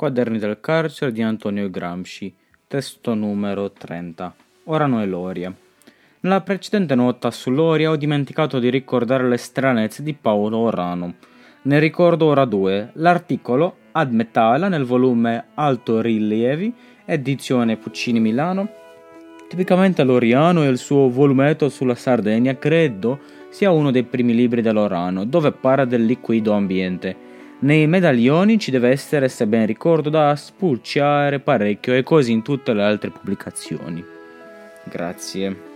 Quaderni del carcere di Antonio Gramsci, testo numero 30. Orano e Loria. Nella precedente nota su Loria ho dimenticato di ricordare le stranezze di Paolo Orano. Ne ricordo ora due. L'articolo Ad Metala nel volume Alto Rilievi, edizione Puccini Milano. Tipicamente Loriano e il suo volumetto sulla Sardegna credo sia uno dei primi libri dell'Orano, dove parla del liquido ambiente nei medaglioni ci deve essere, se ben ricordo, da spulciare parecchio e così in tutte le altre pubblicazioni. Grazie.